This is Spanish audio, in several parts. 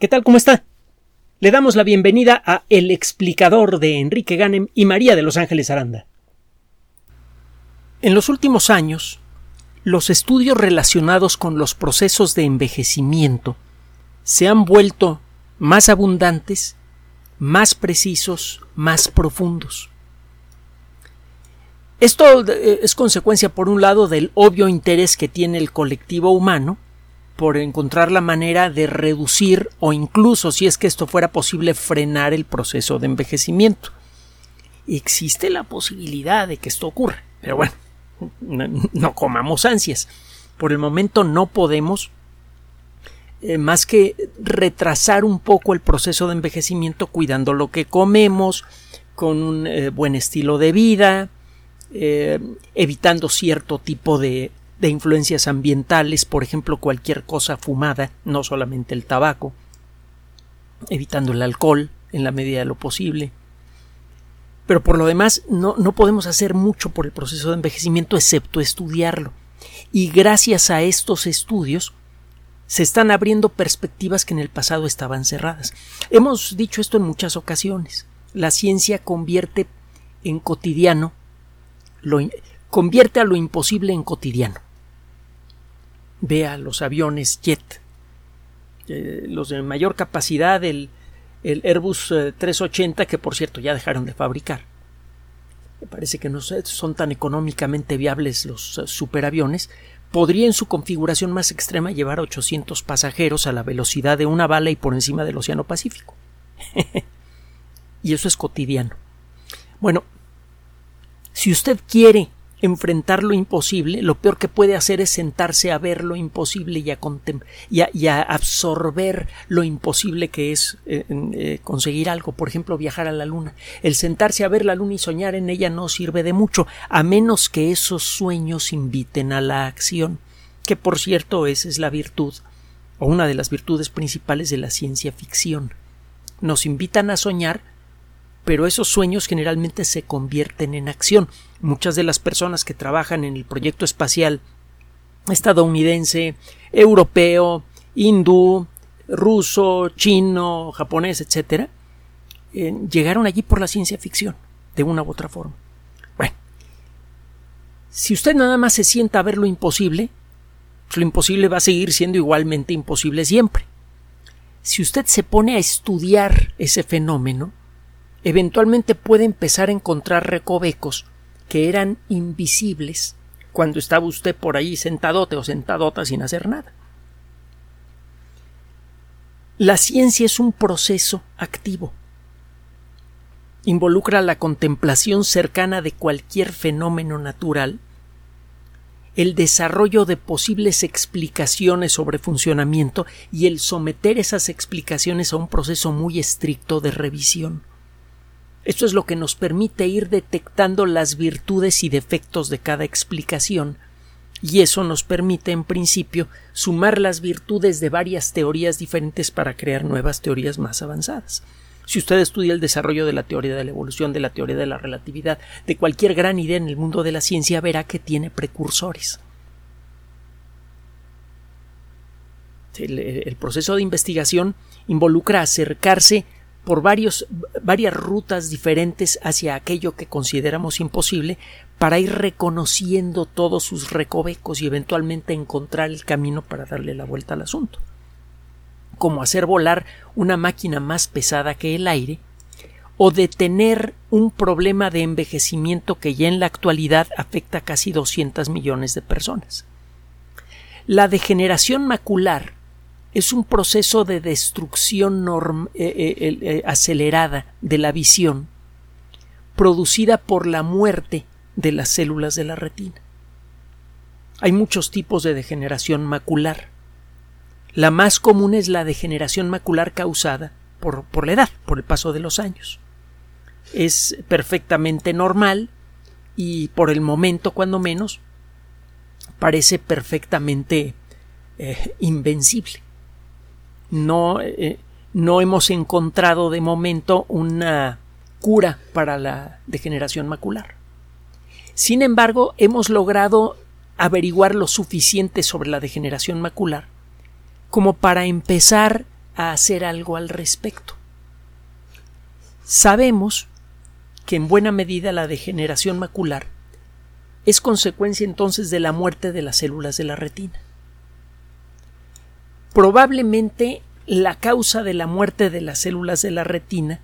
¿Qué tal? ¿Cómo está? Le damos la bienvenida a El explicador de Enrique Ganem y María de Los Ángeles Aranda. En los últimos años, los estudios relacionados con los procesos de envejecimiento se han vuelto más abundantes, más precisos, más profundos. Esto eh, es consecuencia, por un lado, del obvio interés que tiene el colectivo humano por encontrar la manera de reducir o incluso, si es que esto fuera posible, frenar el proceso de envejecimiento. Existe la posibilidad de que esto ocurra, pero bueno, no, comamos ansias. Por el momento no podemos eh, más que retrasar un poco el proceso de envejecimiento cuidando lo que comemos, con un eh, buen estilo de vida, eh, evitando cierto tipo de de influencias ambientales, por ejemplo, cualquier cosa fumada, no solamente el tabaco, evitando el alcohol en la medida de lo posible. Pero por lo demás, no, no podemos hacer mucho por el proceso de envejecimiento excepto estudiarlo. Y gracias a estos estudios, se están abriendo perspectivas que en el pasado estaban cerradas. Hemos dicho esto en muchas ocasiones. La ciencia convierte en cotidiano, lo, convierte a lo imposible en cotidiano vea los aviones jet, eh, los de mayor capacidad, el, el Airbus 380, eh, que por cierto ya dejaron de fabricar. Me parece que no son tan económicamente viables los eh, superaviones. Podría en su configuración más extrema llevar 800 pasajeros a la velocidad de una bala y por encima del Océano Pacífico. y eso es cotidiano. Bueno, si usted quiere enfrentar lo imposible, lo peor que puede hacer es sentarse a ver lo imposible y a, y a, absorber lo imposible que es eh, eh, conseguir algo, por ejemplo, viajar a la luna. El sentarse a ver la luna y soñar en ella no sirve de mucho, a menos que esos sueños inviten a la acción, que por cierto esa es la virtud, o una de las virtudes principales de la ciencia ficción. Nos invitan a soñar pero esos sueños generalmente se convierten en acción. Muchas de las personas que trabajan en el proyecto espacial estadounidense, europeo, hindú, ruso, chino, japonés, etc., eh, llegaron allí por la ciencia ficción, de una u otra forma. Bueno, si usted nada más se sienta a ver lo imposible, pues lo imposible va a seguir siendo igualmente imposible siempre. Si usted se pone a estudiar ese fenómeno, eventualmente puede empezar a encontrar recovecos que eran invisibles cuando estaba usted por ahí sentadote o sentadota sin hacer nada. La ciencia es un proceso activo. Involucra la contemplación cercana de cualquier fenómeno natural, el desarrollo de posibles explicaciones sobre funcionamiento y el someter esas explicaciones a un proceso muy estricto de revisión. Esto es lo que nos permite ir detectando las virtudes y defectos de cada explicación, y eso nos permite, en principio, sumar las virtudes de varias teorías diferentes para crear nuevas teorías más avanzadas. Si usted estudia el desarrollo de la teoría de la evolución, de la teoría de la relatividad, de cualquier gran idea en el mundo de la ciencia, verá que tiene precursores. El, el proceso de investigación involucra acercarse por varios, varias rutas diferentes hacia aquello que consideramos imposible para ir reconociendo todos sus recovecos y eventualmente encontrar el camino para darle la vuelta al asunto. Como hacer volar una máquina más pesada que el aire o detener un problema de envejecimiento que ya en la actualidad afecta a casi 200 millones de personas. La degeneración macular es un proceso de destrucción eh, eh, eh, acelerada de la visión producida por la muerte de las células de la retina. Hay muchos tipos de degeneración macular. La más común es la degeneración macular causada por, por la edad, por el paso de los años. Es perfectamente normal y por el momento, cuando menos, parece perfectamente invencible no, eh, no hemos encontrado de momento una cura para la degeneración macular. Sin embargo, hemos logrado averiguar lo suficiente sobre la degeneración macular como para empezar a hacer algo al respecto. Sabemos que en buena medida la degeneración macular es consecuencia entonces de la muerte de las células de la retina. Probablemente la causa de la muerte de las células de la retina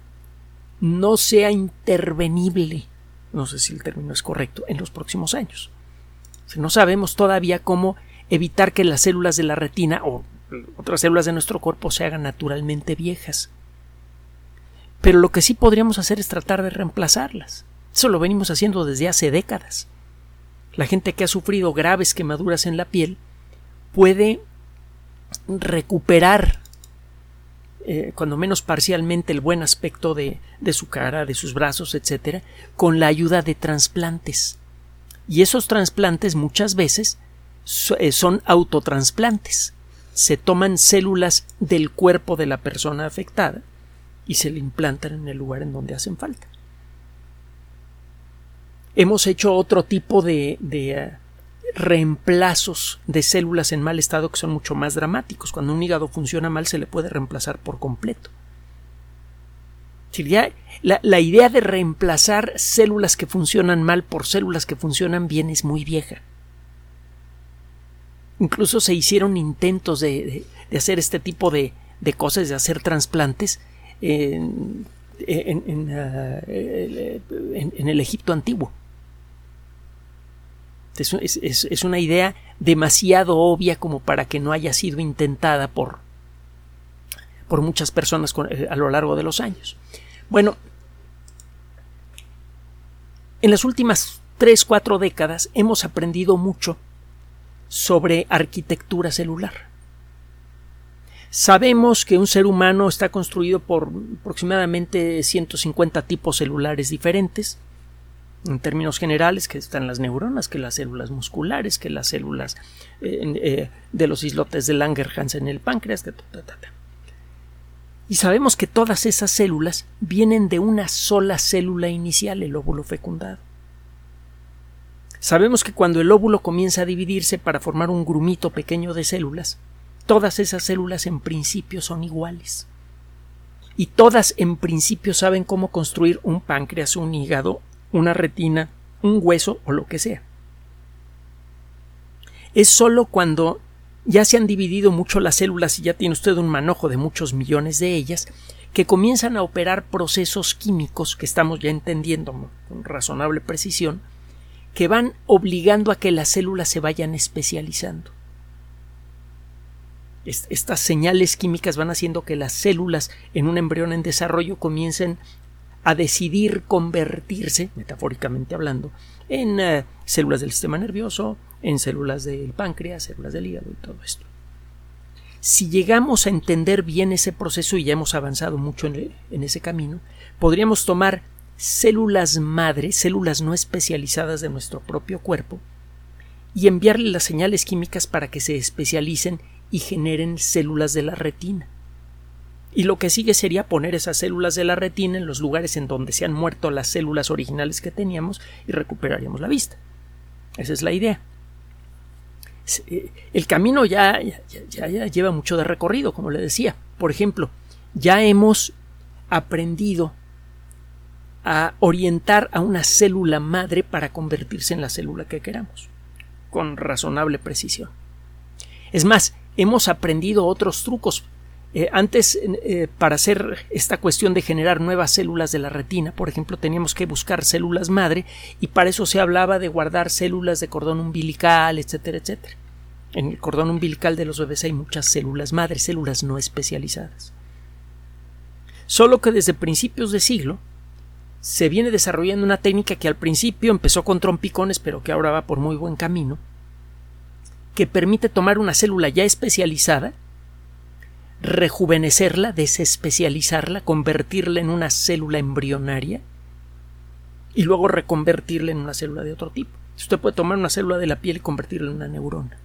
no sea intervenible, no sé si el término es correcto, en los próximos años. No sabemos todavía cómo evitar que las células de la retina o otras células de nuestro cuerpo se hagan naturalmente viejas. Pero lo que sí podríamos hacer es tratar de reemplazarlas. Eso lo venimos haciendo desde hace décadas. La gente que ha sufrido graves quemaduras en la piel puede recuperar eh, cuando menos parcialmente el buen aspecto de, de su cara, de sus brazos, etcétera, con la ayuda de trasplantes. Y esos trasplantes muchas veces eh, son autotransplantes. Se toman células del cuerpo de la persona afectada y se le implantan en el lugar en donde hacen falta. Hemos hecho otro tipo de, de eh, reemplazos de células en mal estado que son mucho más dramáticos. Cuando un hígado funciona mal se le puede reemplazar por completo. La, idea de reemplazar células que funcionan mal por células que funcionan bien es muy vieja. Incluso se hicieron intentos de, hacer este tipo de, cosas, de hacer trasplantes en, ah, en el Egipto antiguo. Es, una idea demasiado obvia como para que no haya sido intentada por, por muchas personas eh, a lo largo de los años. Bueno, en las últimas tres, cuatro décadas hemos aprendido mucho sobre arquitectura celular. Sabemos que un ser humano está construido por aproximadamente 150 tipos celulares diferentes, en términos generales, que están las neuronas, que las células musculares, que las células eh, eh, de los islotes de Langerhans en el páncreas, y sabemos que todas esas células vienen de una sola célula inicial, el óvulo fecundado. Sabemos que cuando el óvulo comienza a dividirse para formar un grumito pequeño de células, todas esas células en principio son iguales. Y todas en principio saben cómo construir un páncreas, un hígado, una retina, un hueso o lo que sea. Es sólo cuando ya se han dividido mucho las células y ya tiene usted un manojo de muchos millones de ellas, que comienzan a operar procesos químicos que estamos ya entendiendo con razonable precisión, que van obligando a que las células se vayan especializando. Estas señales químicas van haciendo que las células en un embrión en desarrollo comiencen a decidir convertirse, metafóricamente hablando, en eh, células del sistema nervioso, en células del páncreas, células del hígado y todo esto. Si llegamos a entender bien ese proceso y ya hemos avanzado mucho en, en ese camino, podríamos tomar células madre, células no especializadas de nuestro propio cuerpo, y enviarle las señales químicas para que se especialicen y generen células de la retina y lo que sigue sería poner esas células de la retina en los lugares en donde se han muerto las células originales que teníamos y recuperaríamos la vista. Esa es la idea. Eh, el camino ya, ya, ya, lleva mucho de recorrido, como le decía. Por ejemplo, ya hemos aprendido a orientar a una célula madre para convertirse en la célula que queramos, con razonable precisión. Es más, hemos aprendido otros trucos eh, antes, eh, para hacer esta cuestión de generar nuevas células de la retina, por ejemplo, teníamos que buscar células madre y para eso se hablaba de guardar células de cordón umbilical, etcétera, etcétera. En el cordón umbilical de los bebés hay muchas células madre, células no especializadas. Solo que desde principios de siglo se viene desarrollando una técnica que al principio empezó con trompicones, pero que ahora va por muy buen camino, que permite tomar una célula ya especializada rejuvenecerla, desespecializarla, convertirla en una célula embrionaria y luego reconvertirla en una célula de otro tipo. Usted puede tomar una célula de la piel y convertirla en una neurona.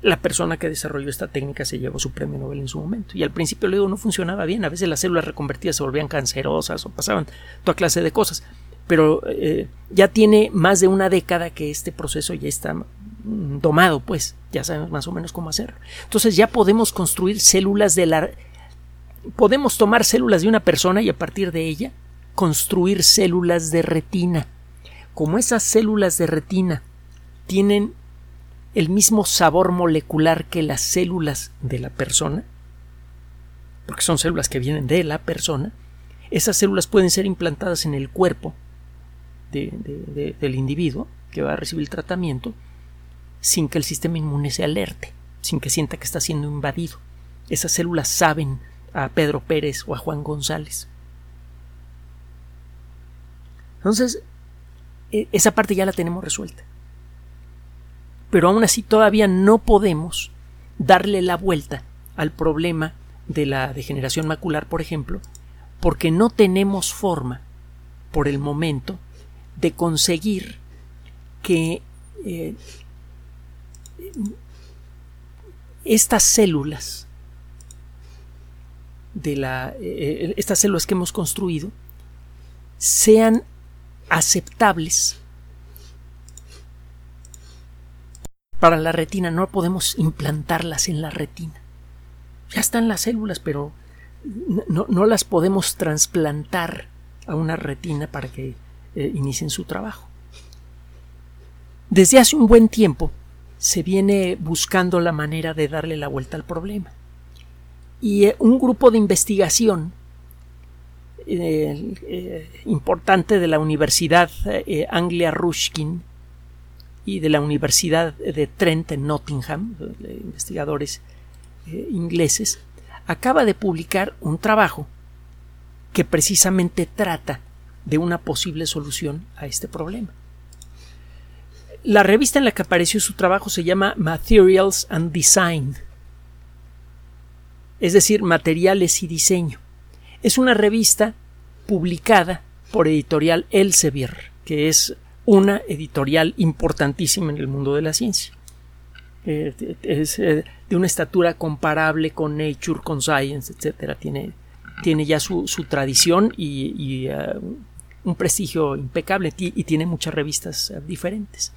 La persona que desarrolló esta técnica se llevó su premio Nobel en su momento. Y al principio luego no funcionaba bien. A veces las células reconvertidas se volvían cancerosas o pasaban toda clase de cosas. Pero eh, ya tiene más de una década que este proceso ya está domado, pues ya sabemos más o menos cómo hacerlo. Entonces ya podemos construir células de la... Podemos tomar células de una persona y a partir de ella construir células de retina. Como esas células de retina tienen el mismo sabor molecular que las células de la persona, porque son células que vienen de la persona, esas células pueden ser implantadas en el cuerpo del individuo que va a recibir el tratamiento sin que el sistema inmune se alerte, sin que sienta que está siendo invadido. Esas células saben a Pedro Pérez o a Juan González. Entonces, e, esa parte ya la tenemos resuelta. Pero aún así todavía no podemos darle la vuelta al problema de la degeneración macular, por ejemplo, porque no tenemos forma, por el momento, de conseguir que eh, estas células de la eh, estas células que hemos construido sean aceptables para la retina. No podemos implantarlas en la retina. Ya están las células pero no, las podemos trasplantar a una retina para que eh, inicien su trabajo. Desde hace un buen tiempo se viene buscando la manera de darle la vuelta al problema. Y eh, un grupo de investigación eh, eh, importante de la Universidad Anglia Ruskin y de la Universidad de Trent en Nottingham, investigadores ingleses, acaba de publicar un trabajo que precisamente trata de una posible solución a este problema. La revista en la que apareció su trabajo se llama Materials and Design, es decir, materiales y diseño. Es una revista publicada por editorial Elsevier, que es una editorial importantísima en el mundo de la ciencia. Eh, es eh, de una estatura comparable con Nature, con Science, etc. Tiene, tiene ya su, tradición y, uh, un prestigio impecable y tiene muchas revistas diferentes.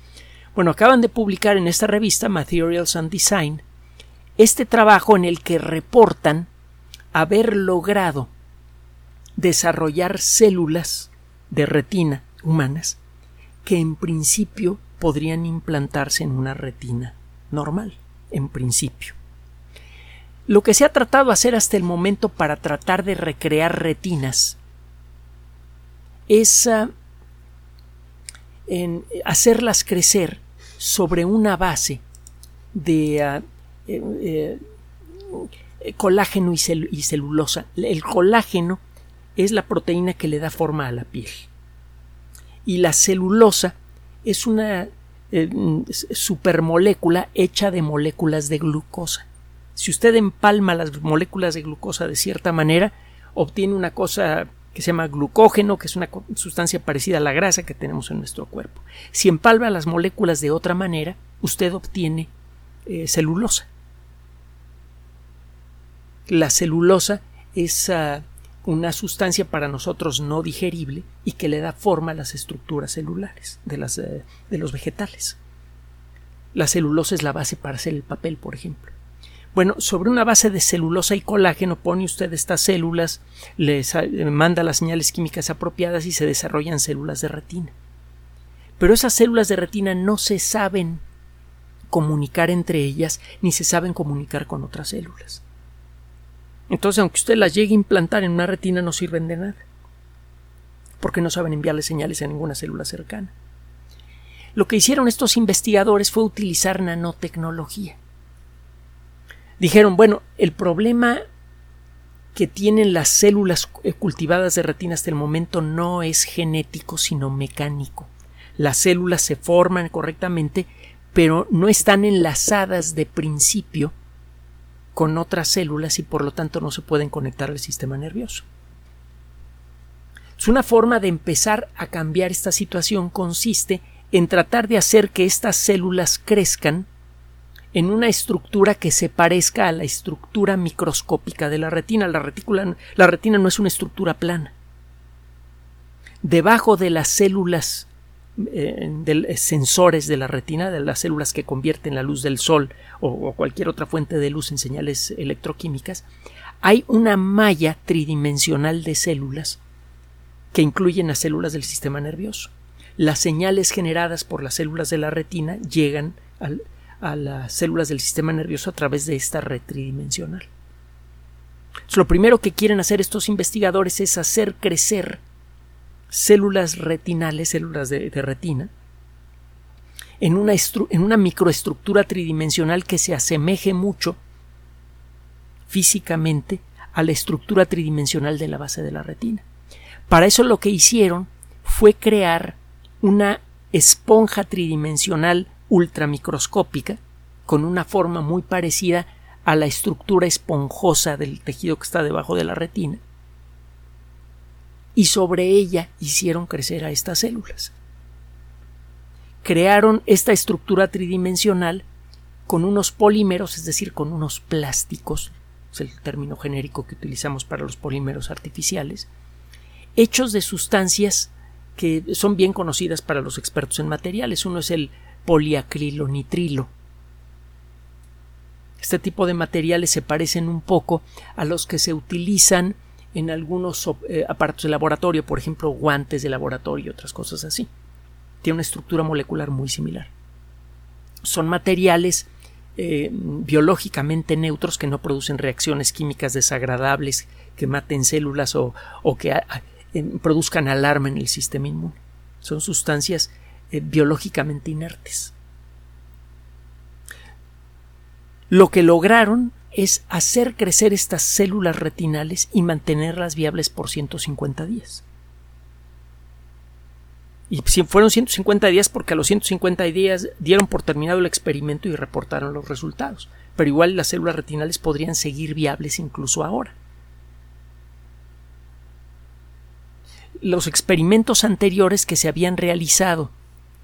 Bueno, acaban de publicar en esta revista Materials and Design este trabajo en el que reportan haber logrado desarrollar células de retina humanas que en principio podrían implantarse en una retina normal, en principio. Lo que se ha tratado de hacer hasta el momento para tratar de recrear retinas es ah, en hacerlas crecer sobre una base de ah, eh, eh, colágeno y, celulosa. El colágeno es la proteína que le da forma a la piel. Y la celulosa es una eh, supermolécula hecha de moléculas de glucosa. Si usted empalma las moléculas de glucosa de cierta manera, obtiene una cosa que se llama glucógeno, que es una sustancia parecida a la grasa que tenemos en nuestro cuerpo. Si empalma las moléculas de otra manera, usted obtiene eh, celulosa. La celulosa es ah, una sustancia para nosotros no digerible y que le da forma a las estructuras celulares de, las, eh, de los vegetales. La celulosa es la base para hacer el papel, por ejemplo. Bueno, sobre una base de celulosa y colágeno pone usted estas células, les eh, manda las señales químicas apropiadas y se desarrollan células de retina. Pero esas células de retina no se saben comunicar entre ellas ni se saben comunicar con otras células. Entonces, aunque usted las llegue a implantar en una retina, no sirven de nada, porque no saben enviarle señales a ninguna célula cercana. Lo que hicieron estos investigadores fue utilizar nanotecnología dijeron, bueno, el problema que tienen las células eh, cultivadas de retina hasta el momento no es genético, sino mecánico. Las células se forman correctamente, pero no están enlazadas de principio con otras células y por lo tanto no se pueden conectar al sistema nervioso. Una forma de empezar a cambiar esta situación consiste en tratar de hacer que estas células crezcan en una estructura que se parezca a la estructura microscópica de la retina. La, retícula, la retina no es una estructura plana. Debajo de las células de sensores de la retina, de las células que convierten la luz del sol o, cualquier otra fuente de luz en señales electroquímicas, hay una malla tridimensional de células que incluyen las células del sistema nervioso. Las señales generadas por las células de la retina llegan a las células del sistema nervioso a través de esta red tridimensional. lo primero que quieren hacer estos investigadores es hacer crecer células retinales, células de, retina, en una, en una microestructura tridimensional que se asemeje mucho físicamente a la estructura tridimensional de la base de la retina. Para eso lo que hicieron fue crear una esponja tridimensional ultramicroscópica con una forma muy parecida a la estructura esponjosa del tejido que está debajo de la retina y sobre ella hicieron crecer a estas células. Crearon esta estructura tridimensional con unos polímeros, es decir, con unos plásticos, es el término genérico que utilizamos para los polímeros artificiales, hechos de sustancias que son bien conocidas para los expertos en materiales. Uno es el poliacrilonitrilo. Este tipo de materiales se parecen un poco a los que se utilizan en algunos eh, aparatos de laboratorio, por ejemplo, guantes de laboratorio y otras cosas así. Tiene una estructura molecular muy similar. Son materiales eh, biológicamente neutros que no producen reacciones químicas desagradables que maten células o, que produzcan alarma en el sistema inmune. Son sustancias eh, biológicamente inertes. Lo que lograron es hacer crecer estas células retinales y mantenerlas viables por 150 días. Y fueron 150 días porque a los 150 días dieron por terminado el experimento y reportaron los resultados. Pero igual las células retinales podrían seguir viables incluso ahora. Los experimentos anteriores que se habían realizado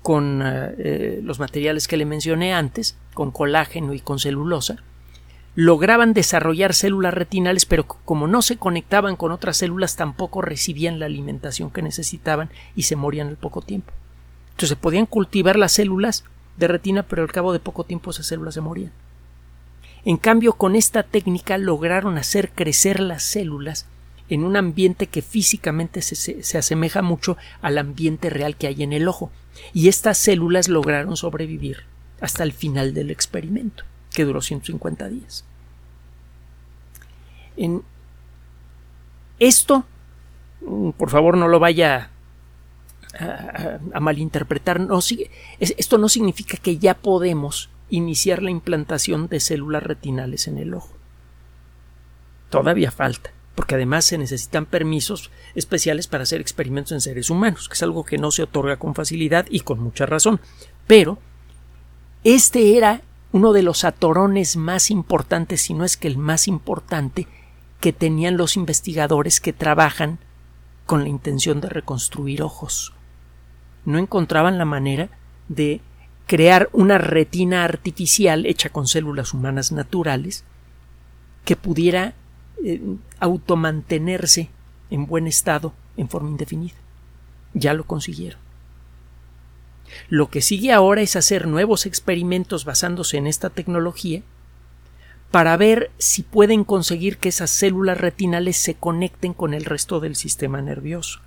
con eh, eh, los materiales que le mencioné antes, con colágeno y con celulosa, lograban desarrollar células retinales, pero como no se conectaban con otras células, tampoco recibían la alimentación que necesitaban y se morían al poco tiempo. Entonces se podían cultivar las células de retina, pero al cabo de poco tiempo esas células se morían. En cambio, con esta técnica lograron hacer crecer las células en un ambiente que físicamente se, se, asemeja mucho al ambiente real que hay en el ojo. Y estas células lograron sobrevivir hasta el final del experimento que duró 150 días. En esto, mm, por favor, no lo vaya a, malinterpretar. No, esto no significa que ya podemos iniciar la implantación de células retinales en el ojo. Todavía falta, porque además se necesitan permisos especiales para hacer experimentos en seres humanos, que es algo que no se otorga con facilidad y con mucha razón. Pero este era uno de los atorones más importantes, si no es que el más importante, que tenían los investigadores que trabajan con la intención de reconstruir ojos. No encontraban la manera de crear una retina artificial hecha con células humanas naturales que pudiera eh, automantenerse en buen estado en forma indefinida. Ya lo consiguieron. Lo que sigue ahora es hacer nuevos experimentos basándose en esta tecnología para ver si pueden conseguir que esas células retinales se conecten con el resto del sistema nervioso.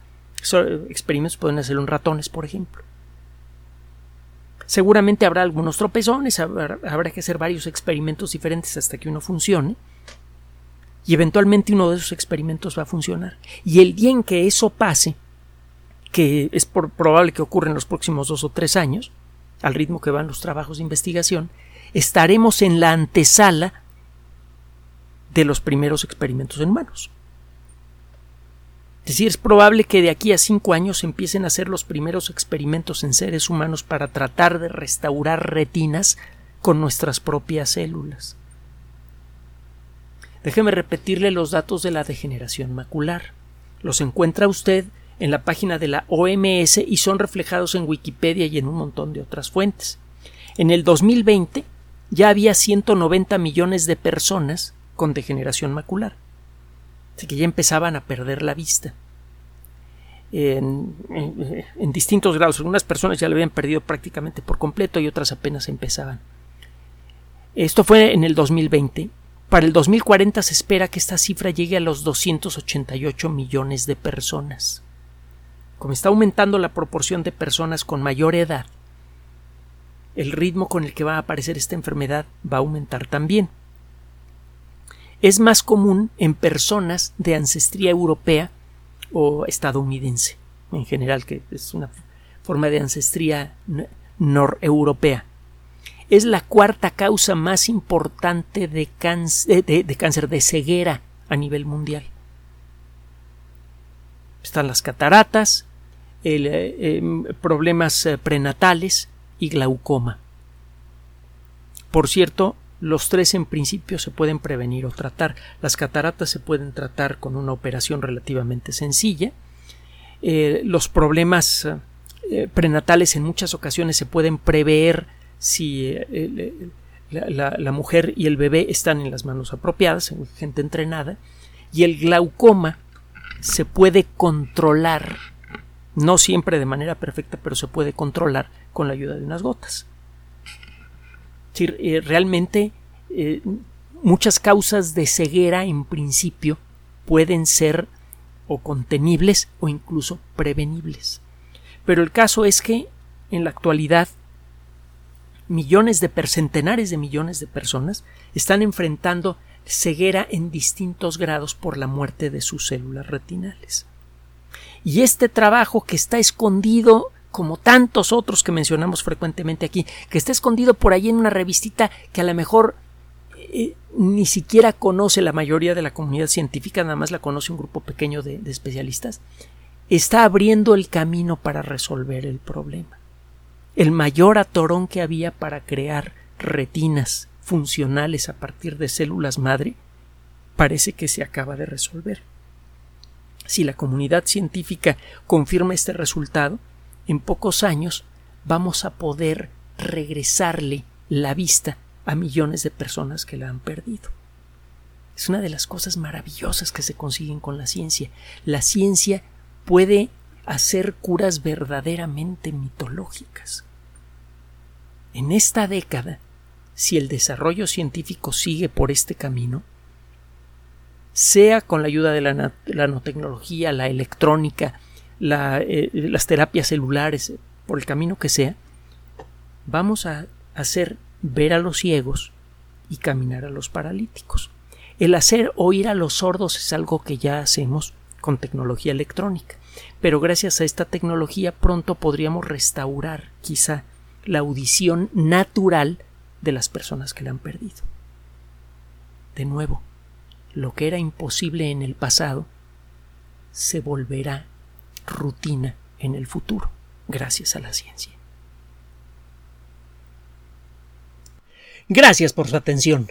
Experimentos pueden hacerlo en ratones, por ejemplo. Seguramente habrá algunos tropezones, habrá, habrá, que hacer varios experimentos diferentes hasta que uno funcione. Y eventualmente uno de esos experimentos va a funcionar. Y el día en que eso pase, que es probable que ocurra en los próximos dos o tres años, al ritmo que van los trabajos de investigación, estaremos en la antesala de los primeros experimentos en humanos. Es decir, es probable que de aquí a cinco años empiecen a hacer los primeros experimentos en seres humanos para tratar de restaurar retinas con nuestras propias células. Déjeme repetirle los datos de la degeneración macular. Los encuentra usted en la página de la OMS y son reflejados en Wikipedia y en un montón de otras fuentes. En el 2020 ya había 190 millones de personas con degeneración macular, así que ya empezaban a perder la vista. en, distintos grados. Algunas personas ya lo habían perdido prácticamente por completo y otras apenas empezaban. Esto fue en el 2020. Para el 2040 se espera que esta cifra llegue a los 288 millones de personas. Como está aumentando la proporción de personas con mayor edad, el ritmo con el que va a aparecer esta enfermedad va a aumentar también. Es más común en personas de ancestría europea o estadounidense, en general, que es una forma de ancestría noreuropea. Es la cuarta causa más importante de cáncer, de, cáncer de ceguera a nivel mundial. Están las cataratas, eh, em, problemas eh, prenatales, y glaucoma. Por cierto, los tres en principio se pueden prevenir o tratar. Las cataratas se pueden tratar con una operación relativamente sencilla. Eh, los problemas eh, prenatales en muchas ocasiones se pueden prever si eh, la, mujer y el bebé están en las manos apropiadas, en gente entrenada. Y el glaucoma se puede controlar, no siempre de manera perfecta, pero se puede controlar con la ayuda de unas gotas. Eh, realmente eh, muchas causas de ceguera en principio pueden ser o contenibles o incluso prevenibles. Pero el caso es que en la actualidad millones de centenares de millones de personas están enfrentando ceguera en distintos grados por la muerte de sus células retinales. Y este trabajo que está escondido como tantos otros que mencionamos frecuentemente aquí, que está escondido por ahí en una revistita que a lo mejor eh, ni siquiera conoce la mayoría de la comunidad científica, nada más la conoce un grupo pequeño de, de especialistas, está abriendo el camino para resolver el problema. El mayor atorón que había para crear retinas funcionales a partir de células madre parece que se acaba de resolver. Si la comunidad científica confirma este resultado, en pocos años vamos a poder regresarle la vista a millones de personas que la han perdido. Es una de las cosas maravillosas que se consiguen con la ciencia. La ciencia puede hacer curas verdaderamente mitológicas. En esta década, si el desarrollo científico sigue por este camino, sea con la ayuda de la, nanotecnología, la electrónica, eh, las terapias celulares, por el camino que sea, vamos a hacer ver a los ciegos y caminar a los paralíticos. El hacer oír a los sordos es algo que ya hacemos con tecnología electrónica, pero gracias a esta tecnología pronto podríamos restaurar quizá la audición natural de las personas que la han perdido. De nuevo, lo que era imposible en el pasado se volverá rutina en el futuro, gracias a la ciencia. Gracias por su atención.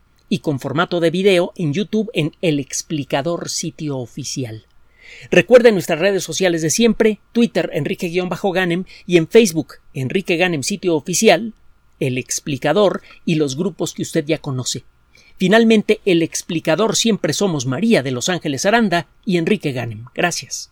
y con formato de video en YouTube en El Explicador sitio oficial. Recuerde nuestras redes sociales de siempre, Twitter Enrique-Ganem y en Facebook Enrique Ganem sitio oficial, El Explicador y los grupos que usted ya conoce. Finalmente, el explicador siempre somos María de Los Ángeles Aranda y Enrique Ganem. Gracias.